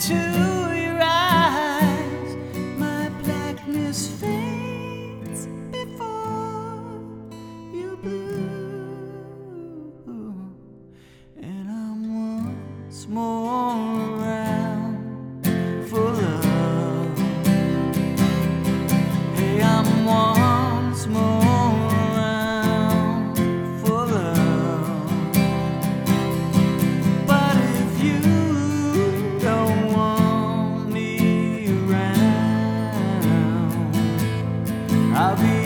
into your eyes, my blackness fades before you blue, and I'm once more. I'll be